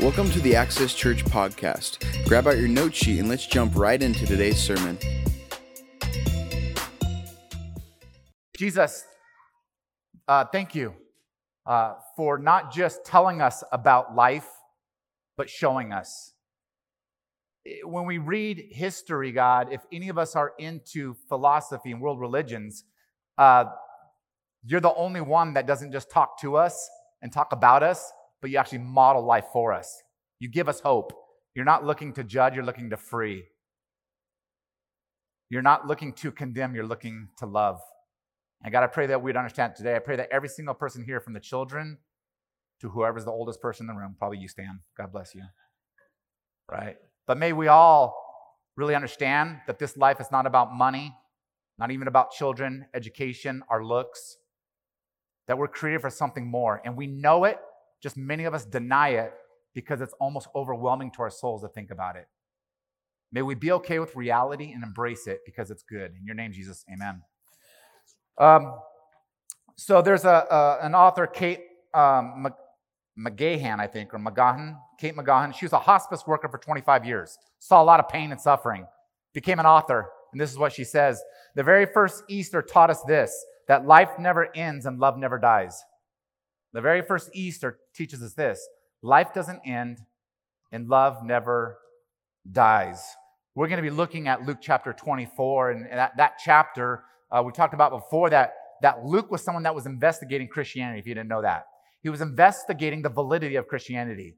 Welcome to the Access Church podcast. Grab out your note sheet and let's jump right into today's sermon. Jesus, uh, thank you uh, for not just telling us about life, but showing us. When we read history, God, if any of us are into philosophy and world religions, uh, you're the only one that doesn't just talk to us and talk about us, but you actually model life for us. You give us hope. You're not looking to judge, you're looking to free. You're not looking to condemn, you're looking to love. And God, I pray that we'd understand today. I pray that every single person here, from the children to whoever's the oldest person in the room, probably you, Stan. God bless you. Right? But may we all really understand that this life is not about money, not even about children, education, our looks, that we're created for something more. And we know it, just many of us deny it because it's almost overwhelming to our souls to think about it. May we be okay with reality and embrace it because it's good. In your name, Jesus, amen. Um, so there's a, a, an author, Kate um, McGahan, I think, or McGahan, Kate McGahan. She was a hospice worker for 25 years, saw a lot of pain and suffering, became an author, and this is what she says The very first Easter taught us this that life never ends and love never dies. The very first Easter teaches us this Life doesn't end and love never dies. We're going to be looking at Luke chapter 24, and that, that chapter uh, we talked about before that, that Luke was someone that was investigating Christianity, if you didn't know that. He was investigating the validity of Christianity.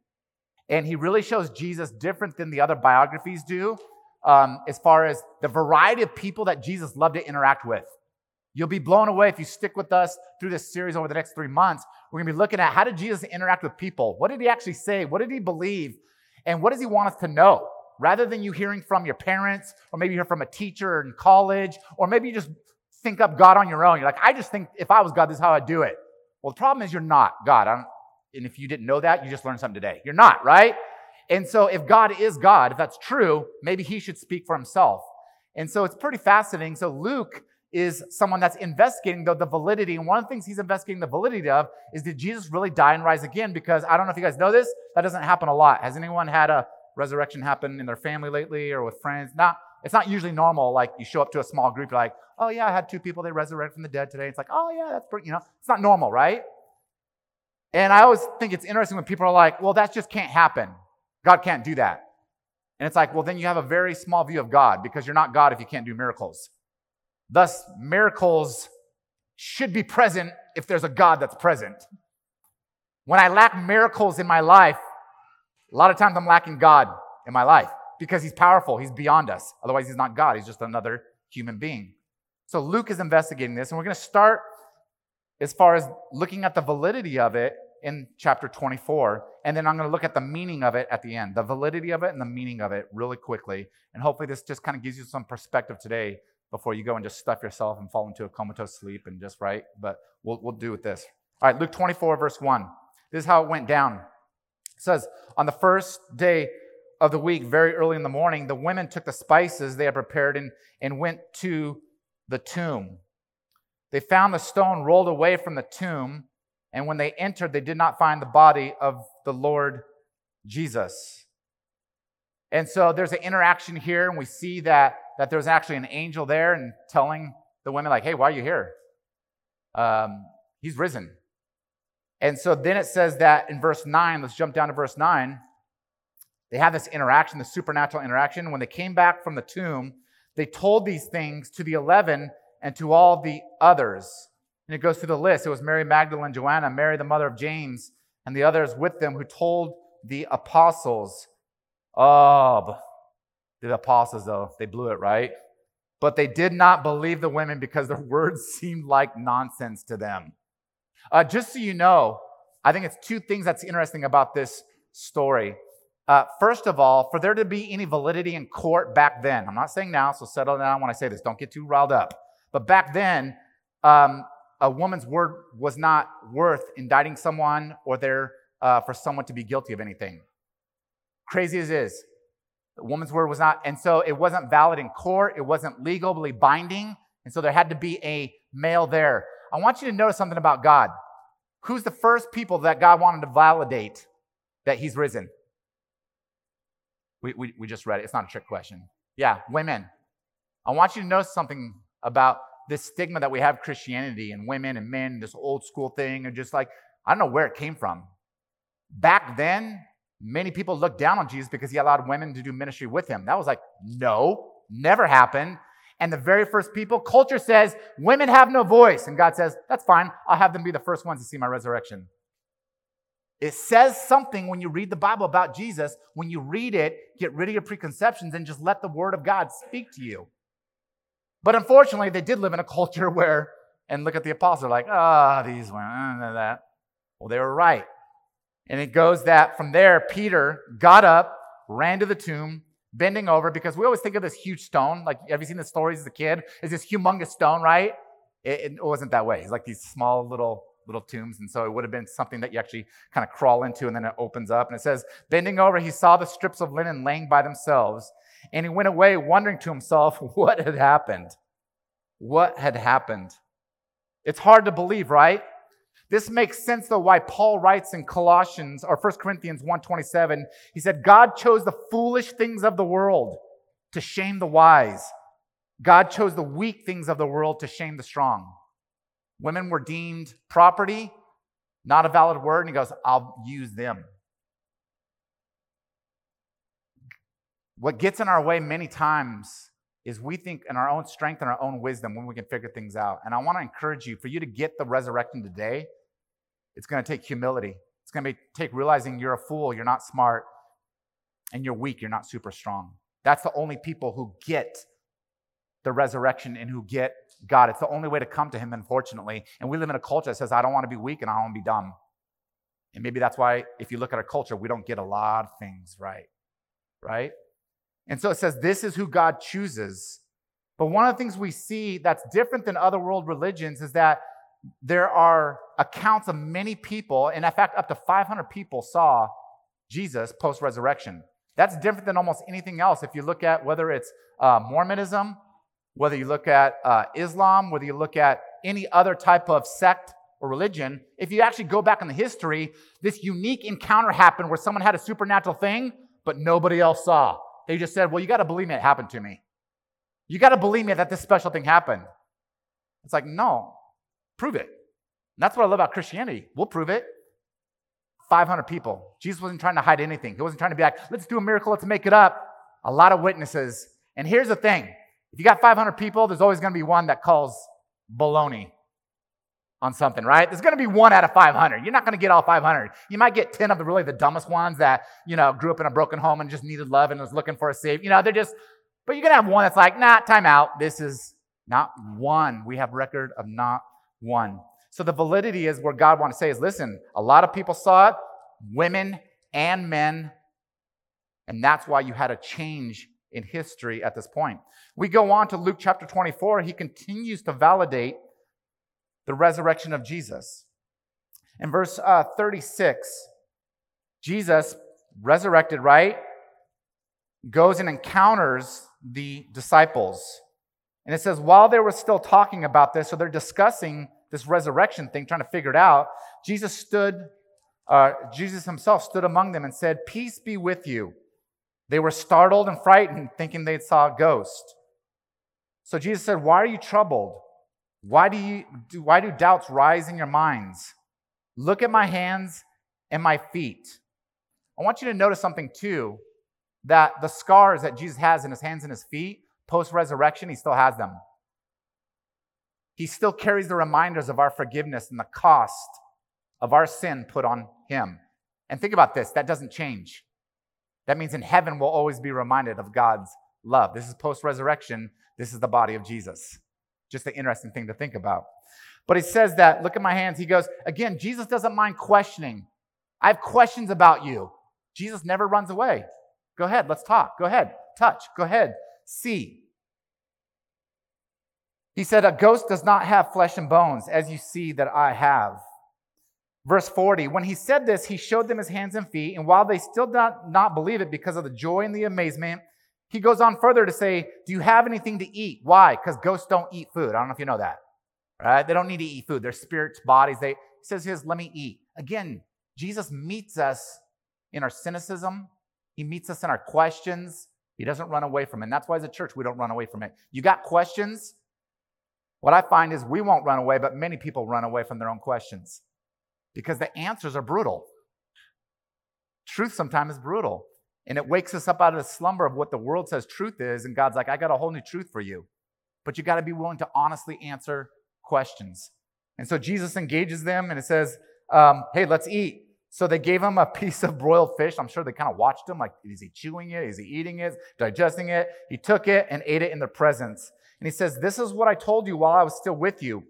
And he really shows Jesus different than the other biographies do um, as far as the variety of people that Jesus loved to interact with. You'll be blown away if you stick with us through this series over the next three months. We're going to be looking at how did Jesus interact with people? What did he actually say? What did he believe? And what does he want us to know? Rather than you hearing from your parents, or maybe you hear from a teacher in college, or maybe you just think up God on your own. You're like, I just think if I was God, this is how I'd do it. Well, the problem is you're not God. and if you didn't know that, you just learned something today. You're not, right? And so if God is God, if that's true, maybe he should speak for himself. And so it's pretty fascinating. So Luke is someone that's investigating the, the validity. And one of the things he's investigating the validity of is did Jesus really die and rise again? Because I don't know if you guys know this, that doesn't happen a lot. Has anyone had a resurrection happen in their family lately or with friends? Not, it's not usually normal. Like you show up to a small group, you're like, oh yeah, I had two people, they resurrected from the dead today. It's like, oh yeah, that's pretty, you know, it's not normal, right? And I always think it's interesting when people are like, well, that just can't happen. God can't do that. And it's like, well, then you have a very small view of God because you're not God if you can't do miracles. Thus, miracles should be present if there's a God that's present. When I lack miracles in my life, a lot of times I'm lacking God in my life because he's powerful, he's beyond us. Otherwise, he's not God, he's just another human being. So Luke is investigating this, and we're going to start as far as looking at the validity of it in chapter 24. And then I'm going to look at the meaning of it at the end, the validity of it and the meaning of it really quickly. And hopefully, this just kind of gives you some perspective today before you go and just stuff yourself and fall into a comatose sleep and just right. But we'll, we'll do with this. All right, Luke 24, verse 1. This is how it went down. It says, On the first day of the week, very early in the morning, the women took the spices they had prepared and, and went to the tomb. They found the stone rolled away from the tomb, and when they entered, they did not find the body of the Lord Jesus. And so there's an interaction here, and we see that that there's actually an angel there and telling the women, like, hey, why are you here? Um, he's risen. And so then it says that in verse 9, let's jump down to verse 9. They have this interaction, the supernatural interaction. When they came back from the tomb, they told these things to the 11 and to all the others. And it goes through the list. It was Mary Magdalene, Joanna, Mary, the mother of James, and the others with them who told the apostles. Oh, the apostles, though, they blew it, right? But they did not believe the women because their words seemed like nonsense to them. Uh, just so you know, I think it's two things that's interesting about this story. Uh, first of all, for there to be any validity in court back then, I'm not saying now, so settle down when I say this. Don't get too riled up. But back then, um, a woman's word was not worth indicting someone or there uh, for someone to be guilty of anything. Crazy as is, the woman's word was not, and so it wasn't valid in court. It wasn't legally binding. And so there had to be a male there. I want you to notice something about God. Who's the first people that God wanted to validate that he's risen? We, we, we just read it. It's not a trick question. Yeah, women. I want you to know something about this stigma that we have Christianity and women and men, this old school thing, and just like, I don't know where it came from. Back then, many people looked down on Jesus because he allowed women to do ministry with him. That was like, no, never happened. And the very first people, culture says women have no voice. And God says, that's fine. I'll have them be the first ones to see my resurrection. It says something when you read the Bible about Jesus. When you read it, get rid of your preconceptions and just let the word of God speak to you. But unfortunately, they did live in a culture where, and look at the apostles, like, ah, oh, these women, that. Well, they were right. And it goes that from there, Peter got up, ran to the tomb, bending over, because we always think of this huge stone. Like, have you seen the stories as a kid? It's this humongous stone, right? It, it wasn't that way. It's like these small little little tombs. And so it would have been something that you actually kind of crawl into and then it opens up. And it says, bending over, he saw the strips of linen laying by themselves. And he went away wondering to himself what had happened. What had happened? It's hard to believe, right? This makes sense though why Paul writes in Colossians or 1 Corinthians 1:27, he said God chose the foolish things of the world to shame the wise. God chose the weak things of the world to shame the strong. Women were deemed property, not a valid word, and he goes, I'll use them. What gets in our way many times is we think in our own strength and our own wisdom when we can figure things out. And I want to encourage you for you to get the resurrection today, it's going to take humility. It's going to take realizing you're a fool, you're not smart, and you're weak, you're not super strong. That's the only people who get the resurrection and who get God. It's the only way to come to Him, unfortunately. And we live in a culture that says, I don't want to be weak and I don't want to be dumb. And maybe that's why, if you look at our culture, we don't get a lot of things right. Right? And so it says, This is who God chooses. But one of the things we see that's different than other world religions is that there are accounts of many people, and in fact, up to 500 people saw Jesus post resurrection. That's different than almost anything else. If you look at whether it's uh, Mormonism, whether you look at uh, Islam, whether you look at any other type of sect or religion, if you actually go back in the history, this unique encounter happened where someone had a supernatural thing, but nobody else saw. They just said, Well, you got to believe me, it happened to me. You got to believe me that this special thing happened. It's like, no, prove it. And that's what I love about Christianity. We'll prove it. 500 people. Jesus wasn't trying to hide anything. He wasn't trying to be like, let's do a miracle, let's make it up. A lot of witnesses. And here's the thing if you got 500 people, there's always going to be one that calls baloney on something, right? There's going to be one out of 500. You're not going to get all 500. You might get 10 of the really the dumbest ones that, you know, grew up in a broken home and just needed love and was looking for a save. You know, they're just, but you're going to have one that's like, nah, time out. This is not one. We have record of not one. So the validity is where God wants to say is, listen, a lot of people saw it, women and men, and that's why you had a change in history at this point. We go on to Luke chapter 24. He continues to validate the resurrection of Jesus. In verse uh, 36, Jesus, resurrected, right, goes and encounters the disciples. And it says, while they were still talking about this, so they're discussing this resurrection thing, trying to figure it out, Jesus stood, uh, Jesus himself stood among them and said, Peace be with you. They were startled and frightened, thinking they saw a ghost. So Jesus said, Why are you troubled? Why do, you, do, why do doubts rise in your minds? Look at my hands and my feet. I want you to notice something too that the scars that Jesus has in his hands and his feet, post resurrection, he still has them. He still carries the reminders of our forgiveness and the cost of our sin put on him. And think about this that doesn't change. That means in heaven we'll always be reminded of God's love. This is post resurrection. This is the body of Jesus. Just an interesting thing to think about. But he says that, look at my hands. He goes, again, Jesus doesn't mind questioning. I have questions about you. Jesus never runs away. Go ahead, let's talk. Go ahead, touch. Go ahead, see. He said, A ghost does not have flesh and bones, as you see that I have. Verse 40, when he said this, he showed them his hands and feet, and while they still did not, not believe it because of the joy and the amazement, he goes on further to say, Do you have anything to eat? Why? Because ghosts don't eat food. I don't know if you know that. Right? They don't need to eat food. Their spirits, bodies, they he says let me eat. Again, Jesus meets us in our cynicism. He meets us in our questions. He doesn't run away from it. And that's why as a church, we don't run away from it. You got questions? What I find is we won't run away, but many people run away from their own questions because the answers are brutal. Truth sometimes is brutal. And it wakes us up out of the slumber of what the world says truth is. And God's like, I got a whole new truth for you. But you got to be willing to honestly answer questions. And so Jesus engages them and it says, um, Hey, let's eat. So they gave him a piece of broiled fish. I'm sure they kind of watched him like, is he chewing it? Is he eating it? Digesting it? He took it and ate it in their presence. And he says, This is what I told you while I was still with you.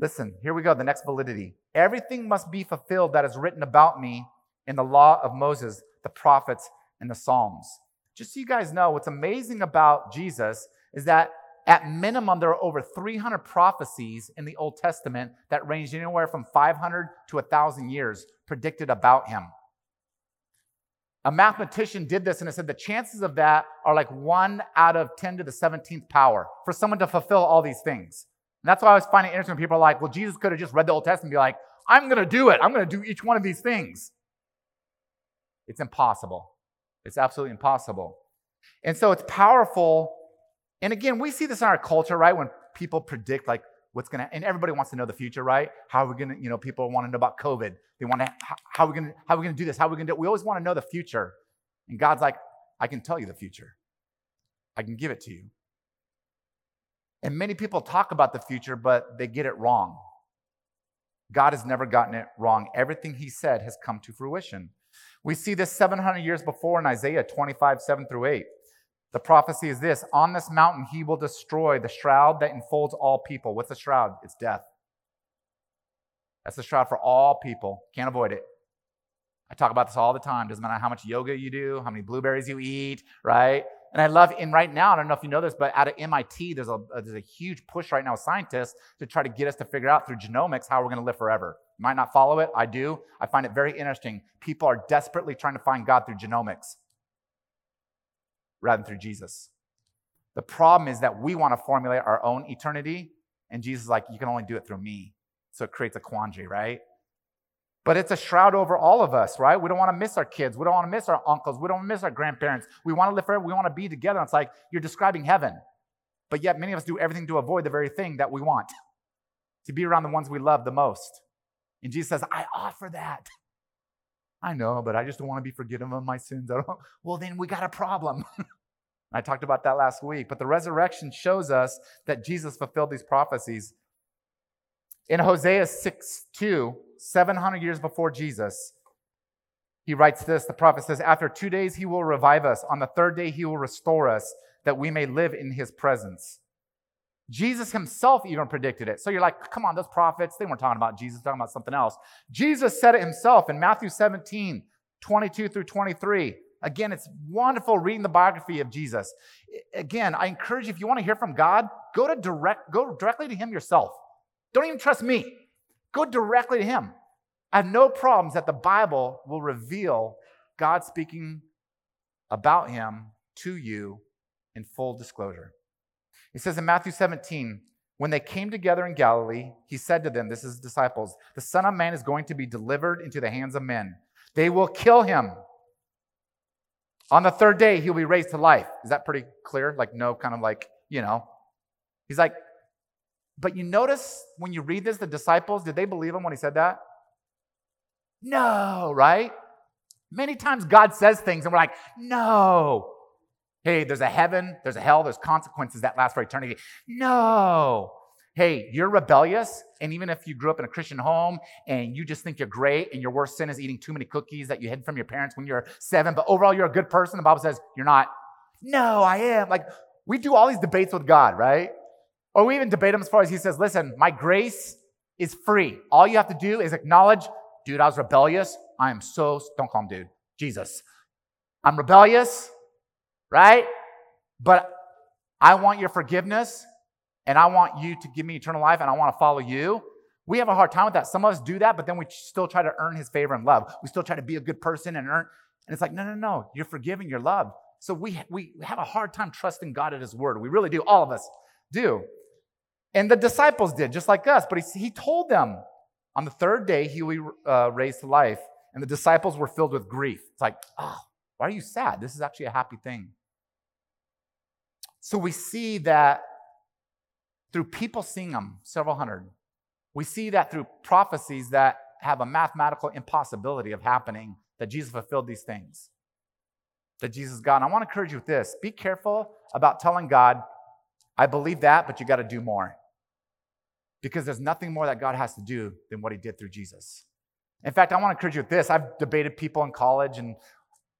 Listen, here we go, the next validity. Everything must be fulfilled that is written about me in the law of Moses, the prophets, and the Psalms. Just so you guys know, what's amazing about Jesus is that at minimum, there are over 300 prophecies in the Old Testament that range anywhere from 500 to 1,000 years predicted about him. A mathematician did this and it said the chances of that are like one out of 10 to the 17th power for someone to fulfill all these things. And that's why I was finding it interesting when people are like, well, Jesus could have just read the Old Testament and be like, I'm going to do it. I'm going to do each one of these things. It's impossible. It's absolutely impossible. And so it's powerful and again, we see this in our culture, right? When people predict like what's going to, and everybody wants to know the future, right? How are we going to, you know, people want to know about COVID. They want to, how, how are we going to, how are we going to do this? How are we going to do it? We always want to know the future. And God's like, I can tell you the future. I can give it to you. And many people talk about the future, but they get it wrong. God has never gotten it wrong. Everything he said has come to fruition. We see this 700 years before in Isaiah 25, 7 through 8. The prophecy is this On this mountain, he will destroy the shroud that enfolds all people. What's the shroud? It's death. That's the shroud for all people. Can't avoid it. I talk about this all the time. Doesn't matter how much yoga you do, how many blueberries you eat, right? And I love, and right now, I don't know if you know this, but out of MIT, there's a, uh, there's a huge push right now with scientists to try to get us to figure out through genomics how we're going to live forever. You might not follow it. I do. I find it very interesting. People are desperately trying to find God through genomics rather than through Jesus. The problem is that we want to formulate our own eternity, and Jesus is like, you can only do it through me. So it creates a quandary, right? But it's a shroud over all of us, right? We don't want to miss our kids. We don't want to miss our uncles. We don't miss our grandparents. We want to live forever. We want to be together. It's like you're describing heaven. But yet, many of us do everything to avoid the very thing that we want to be around the ones we love the most. And Jesus says, I offer that. I know, but I just don't want to be forgiven of my sins. Well, then we got a problem. I talked about that last week. But the resurrection shows us that Jesus fulfilled these prophecies. In Hosea 6 2, 700 years before Jesus, he writes this the prophet says, After two days he will revive us. On the third day he will restore us, that we may live in his presence. Jesus himself even predicted it. So you're like, come on, those prophets, they weren't talking about Jesus, talking about something else. Jesus said it himself in Matthew 17, 22 through 23. Again, it's wonderful reading the biography of Jesus. Again, I encourage you, if you want to hear from God, go to direct, go directly to him yourself. Don't even trust me. Go directly to him. I have no problems that the Bible will reveal God speaking about him to you in full disclosure. He says in Matthew 17, when they came together in Galilee, he said to them, This is disciples, the Son of Man is going to be delivered into the hands of men. They will kill him. On the third day, he'll be raised to life. Is that pretty clear? Like, no, kind of like, you know. He's like, but you notice when you read this, the disciples, did they believe him when he said that? No, right? Many times God says things and we're like, no. Hey, there's a heaven, there's a hell, there's consequences that last for eternity. No. Hey, you're rebellious, and even if you grew up in a Christian home and you just think you're great and your worst sin is eating too many cookies that you hid from your parents when you're seven, but overall you're a good person, the Bible says you're not. No, I am. Like, we do all these debates with God, right? Or we even debate him as far as he says, listen, my grace is free. All you have to do is acknowledge, dude, I was rebellious. I am so, don't call him dude, Jesus. I'm rebellious right? But I want your forgiveness and I want you to give me eternal life and I want to follow you. We have a hard time with that. Some of us do that, but then we still try to earn his favor and love. We still try to be a good person and earn. And it's like, no, no, no. You're forgiven, you're loved. So we, we have a hard time trusting God at his word. We really do. All of us do. And the disciples did, just like us. But he, he told them on the third day he will be uh, raised to life. And the disciples were filled with grief. It's like, oh, why are you sad? This is actually a happy thing. So we see that through people seeing them, several hundred. We see that through prophecies that have a mathematical impossibility of happening, that Jesus fulfilled these things. That Jesus God. I want to encourage you with this be careful about telling God, I believe that, but you got to do more. Because there's nothing more that God has to do than what he did through Jesus. In fact, I want to encourage you with this. I've debated people in college and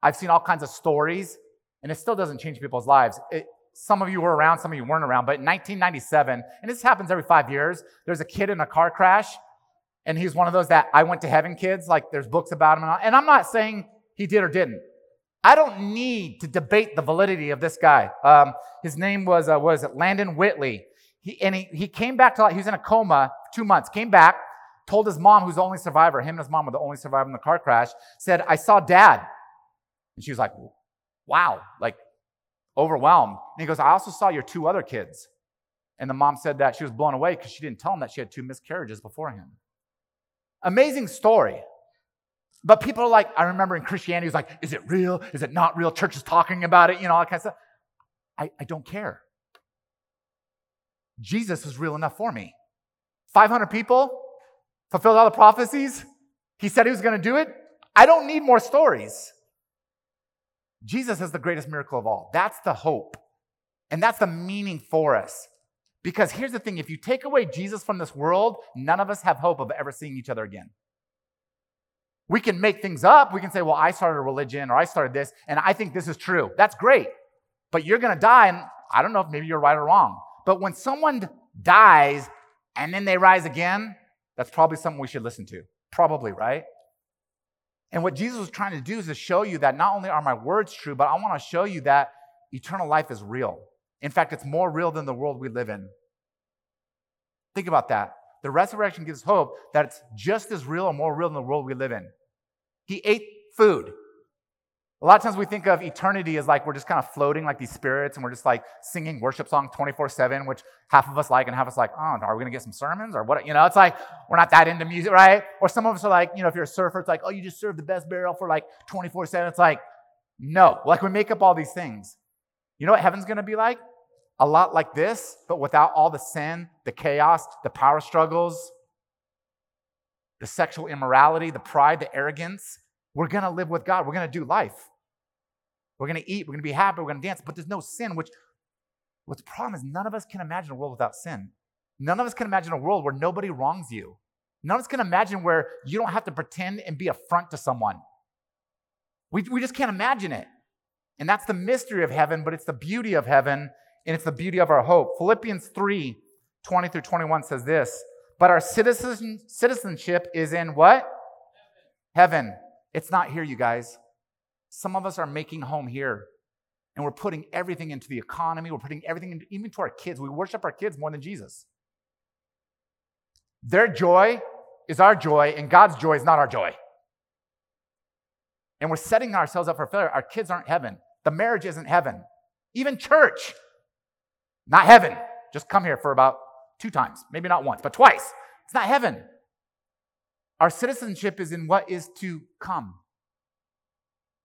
I've seen all kinds of stories, and it still doesn't change people's lives. It, some of you were around, some of you weren't around, but in 1997, and this happens every five years, there's a kid in a car crash, and he's one of those that I went to heaven kids, like there's books about him. And, and I'm not saying he did or didn't. I don't need to debate the validity of this guy. Um, his name was, uh, was it Landon Whitley. He, and he, he came back to, life. he was in a coma two months, came back, told his mom, who's the only survivor, him and his mom were the only survivor in the car crash, said, I saw dad. And she was like, wow, like overwhelmed. And he goes, I also saw your two other kids. And the mom said that she was blown away because she didn't tell him that she had two miscarriages before him. Amazing story. But people are like, I remember in Christianity, it was like, is it real? Is it not real? Church is talking about it, you know, all that kind of stuff. I, I don't care. Jesus is real enough for me. 500 people fulfilled all the prophecies. He said he was going to do it. I don't need more stories. Jesus is the greatest miracle of all. That's the hope. And that's the meaning for us. Because here's the thing if you take away Jesus from this world, none of us have hope of ever seeing each other again. We can make things up. We can say, well, I started a religion or I started this, and I think this is true. That's great. But you're going to die, and I don't know if maybe you're right or wrong. But when someone dies and then they rise again, that's probably something we should listen to. Probably, right? And what Jesus was trying to do is to show you that not only are my words true, but I want to show you that eternal life is real. In fact, it's more real than the world we live in. Think about that. The resurrection gives hope that it's just as real or more real than the world we live in. He ate food. A lot of times we think of eternity as like we're just kind of floating like these spirits and we're just like singing worship songs 24 7, which half of us like and half of us like, oh, are we going to get some sermons or what? You know, it's like we're not that into music, right? Or some of us are like, you know, if you're a surfer, it's like, oh, you just serve the best barrel for like 24 7. It's like, no, like we make up all these things. You know what heaven's going to be like? A lot like this, but without all the sin, the chaos, the power struggles, the sexual immorality, the pride, the arrogance. We're going to live with God. We're going to do life. We're going to eat. We're going to be happy. We're going to dance. But there's no sin, which what's the problem is none of us can imagine a world without sin. None of us can imagine a world where nobody wrongs you. None of us can imagine where you don't have to pretend and be a front to someone. We, we just can't imagine it. And that's the mystery of heaven, but it's the beauty of heaven and it's the beauty of our hope. Philippians 3 20 through 21 says this But our citizen, citizenship is in what? Heaven. It's not here, you guys. Some of us are making home here. And we're putting everything into the economy. We're putting everything into, even to our kids. We worship our kids more than Jesus. Their joy is our joy, and God's joy is not our joy. And we're setting ourselves up for failure. Our kids aren't heaven. The marriage isn't heaven. Even church, not heaven. Just come here for about two times, maybe not once, but twice. It's not heaven. Our citizenship is in what is to come.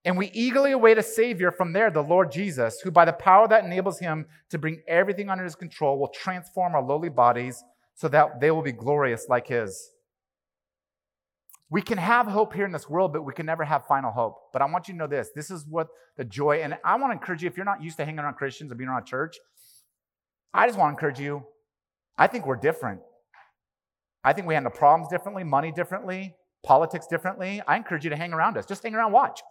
And we eagerly await a Savior from there, the Lord Jesus, who by the power that enables him to bring everything under his control will transform our lowly bodies so that they will be glorious like his. We can have hope here in this world, but we can never have final hope. But I want you to know this this is what the joy, and I want to encourage you if you're not used to hanging around Christians or being around church, I just want to encourage you. I think we're different. I think we handle problems differently, money differently, politics differently. I encourage you to hang around us. Just hang around, watch.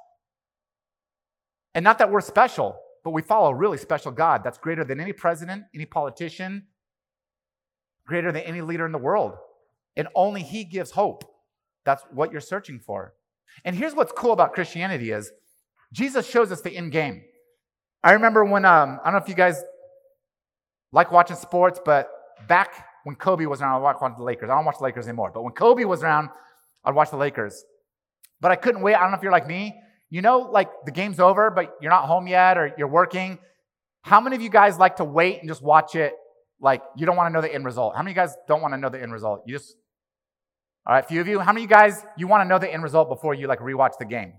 And not that we're special, but we follow a really special God that's greater than any president, any politician, greater than any leader in the world. And only He gives hope. That's what you're searching for. And here's what's cool about Christianity is Jesus shows us the end game. I remember when um, I don't know if you guys like watching sports, but back when Kobe was around, I watched the Lakers. I don't watch the Lakers anymore, but when Kobe was around, I'd watch the Lakers. But I couldn't wait. I don't know if you're like me. You know, like the game's over, but you're not home yet or you're working. How many of you guys like to wait and just watch it Like, you don't want to know the end result. How many guys don't want to know the end result? You just, all right, a few of you. How many guys, you want to know the end result before you like rewatch the game?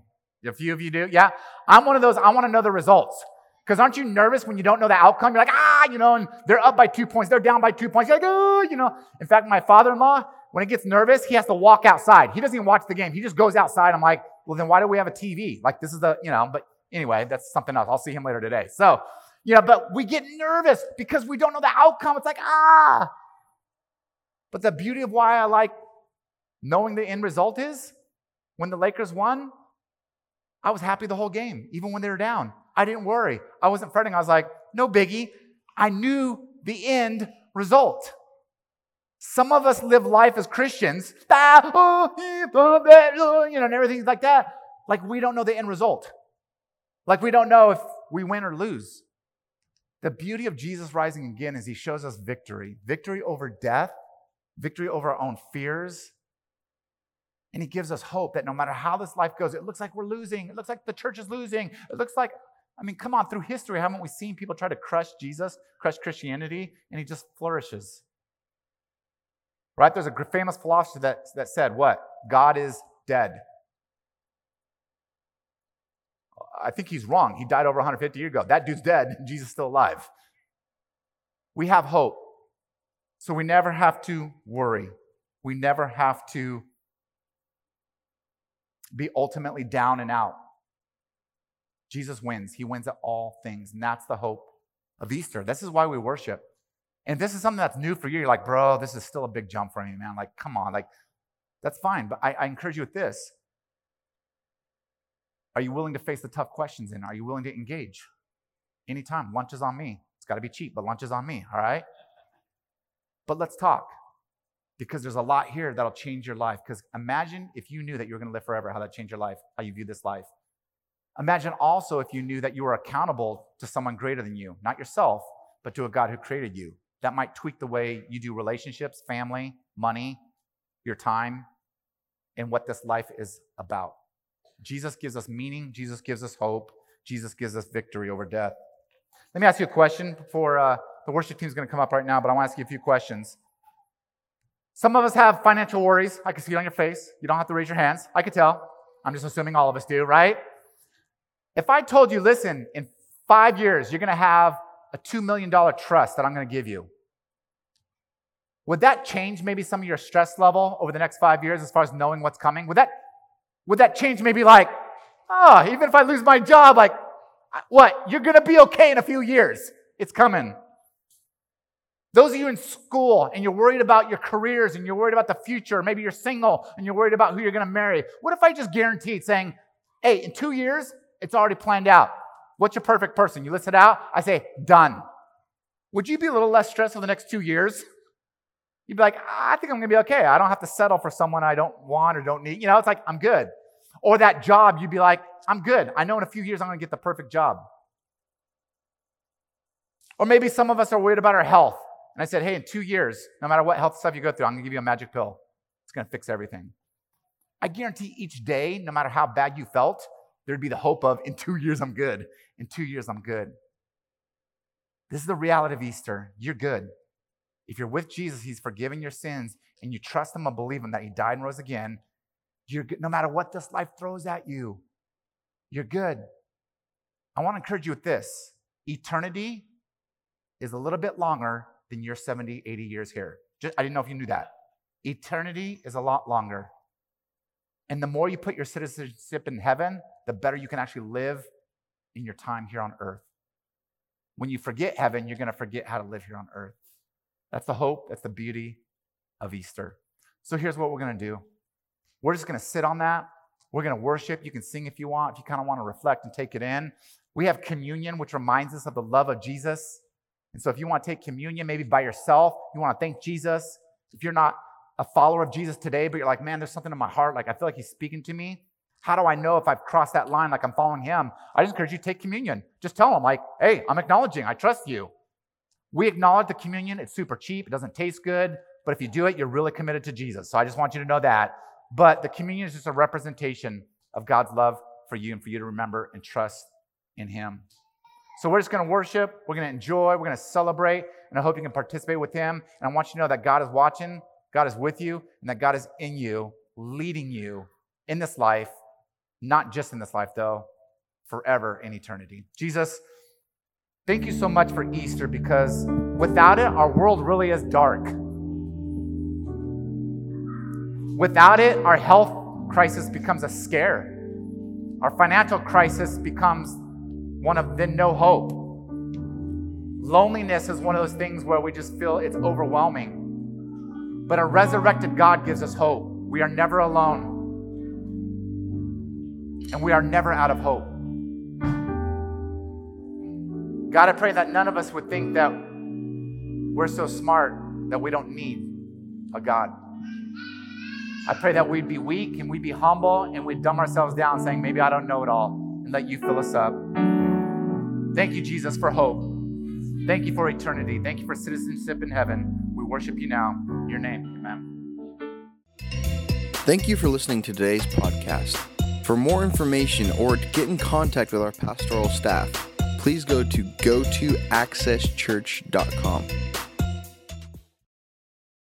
A few of you do? Yeah? I'm one of those, I want to know the results. Because aren't you nervous when you don't know the outcome? You're like, ah, you know, and they're up by two points, they're down by two points. You're like, oh, you know. In fact, my father in law, when he gets nervous, he has to walk outside. He doesn't even watch the game. He just goes outside. I'm like, well, then why do we have a TV? Like, this is the, you know, but anyway, that's something else. I'll see him later today. So, you know, but we get nervous because we don't know the outcome. It's like, ah. But the beauty of why I like knowing the end result is when the Lakers won, I was happy the whole game, even when they were down. I didn't worry. I wasn't fretting. I was like, no biggie. I knew the end result. Some of us live life as Christians, oh, oh, you know, and everything like that. Like we don't know the end result. Like we don't know if we win or lose. The beauty of Jesus rising again is he shows us victory victory over death, victory over our own fears. And he gives us hope that no matter how this life goes, it looks like we're losing. It looks like the church is losing. It looks like I mean, come on, through history, haven't we seen people try to crush Jesus, crush Christianity, and he just flourishes? Right? There's a famous philosopher that, that said, What? God is dead. I think he's wrong. He died over 150 years ago. That dude's dead. Jesus is still alive. We have hope. So we never have to worry. We never have to be ultimately down and out. Jesus wins. He wins at all things. And that's the hope of Easter. This is why we worship. And this is something that's new for you. You're like, bro, this is still a big jump for me, man. Like, come on. Like, that's fine. But I, I encourage you with this. Are you willing to face the tough questions and are you willing to engage? Anytime. Lunch is on me. It's got to be cheap, but lunch is on me. All right? But let's talk because there's a lot here that'll change your life. Because imagine if you knew that you were going to live forever, how that changed your life, how you view this life. Imagine also if you knew that you were accountable to someone greater than you, not yourself, but to a God who created you. That might tweak the way you do relationships, family, money, your time, and what this life is about. Jesus gives us meaning, Jesus gives us hope, Jesus gives us victory over death. Let me ask you a question before uh, the worship team is going to come up right now, but I want to ask you a few questions. Some of us have financial worries. I can see it on your face. You don't have to raise your hands. I could tell. I'm just assuming all of us do, right? If I told you, listen, in five years, you're going to have a $2 million trust that I'm going to give you, would that change maybe some of your stress level over the next five years as far as knowing what's coming? Would that, would that change maybe like, oh, even if I lose my job, like, what? You're going to be okay in a few years. It's coming. Those of you in school and you're worried about your careers and you're worried about the future, maybe you're single and you're worried about who you're going to marry. What if I just guaranteed saying, hey, in two years, it's already planned out. What's your perfect person? You list it out. I say, done. Would you be a little less stressed for the next two years? You'd be like, I think I'm going to be okay. I don't have to settle for someone I don't want or don't need. You know, it's like, I'm good. Or that job, you'd be like, I'm good. I know in a few years I'm going to get the perfect job. Or maybe some of us are worried about our health. And I said, hey, in two years, no matter what health stuff you go through, I'm going to give you a magic pill. It's going to fix everything. I guarantee each day, no matter how bad you felt, there'd be the hope of, in two years, I'm good. In two years, I'm good. This is the reality of Easter. You're good. If you're with Jesus, He's forgiven your sins, and you trust Him and believe Him that He died and rose again, you're good. No matter what this life throws at you, you're good. I want to encourage you with this eternity is a little bit longer than your 70, 80 years here. Just, I didn't know if you knew that. Eternity is a lot longer. And the more you put your citizenship in heaven, the better you can actually live in your time here on earth. When you forget heaven, you're going to forget how to live here on earth. That's the hope, that's the beauty of Easter. So here's what we're going to do we're just going to sit on that. We're going to worship. You can sing if you want, if you kind of want to reflect and take it in. We have communion, which reminds us of the love of Jesus. And so if you want to take communion, maybe by yourself, you want to thank Jesus. If you're not a follower of Jesus today, but you're like, man, there's something in my heart, like I feel like he's speaking to me. How do I know if I've crossed that line like I'm following him? I just encourage you to take communion. Just tell him, like, hey, I'm acknowledging, I trust you. We acknowledge the communion. It's super cheap. It doesn't taste good. But if you do it, you're really committed to Jesus. So I just want you to know that. But the communion is just a representation of God's love for you and for you to remember and trust in him. So we're just going to worship, we're going to enjoy, we're going to celebrate, and I hope you can participate with Him. And I want you to know that God is watching, God is with you, and that God is in you, leading you in this life, not just in this life, though, forever in eternity. Jesus, thank you so much for Easter because without it, our world really is dark. Without it, our health crisis becomes a scare. Our financial crisis becomes one of then no hope. Loneliness is one of those things where we just feel it's overwhelming. But a resurrected God gives us hope. We are never alone. And we are never out of hope. God, I pray that none of us would think that we're so smart that we don't need a God. I pray that we'd be weak and we'd be humble and we'd dumb ourselves down saying, maybe I don't know it all, and let you fill us up. Thank you, Jesus, for hope. Thank you for eternity. Thank you for citizenship in heaven. We worship you now. In your name, amen. Thank you for listening to today's podcast. For more information or to get in contact with our pastoral staff, please go to go to accesschurch.com.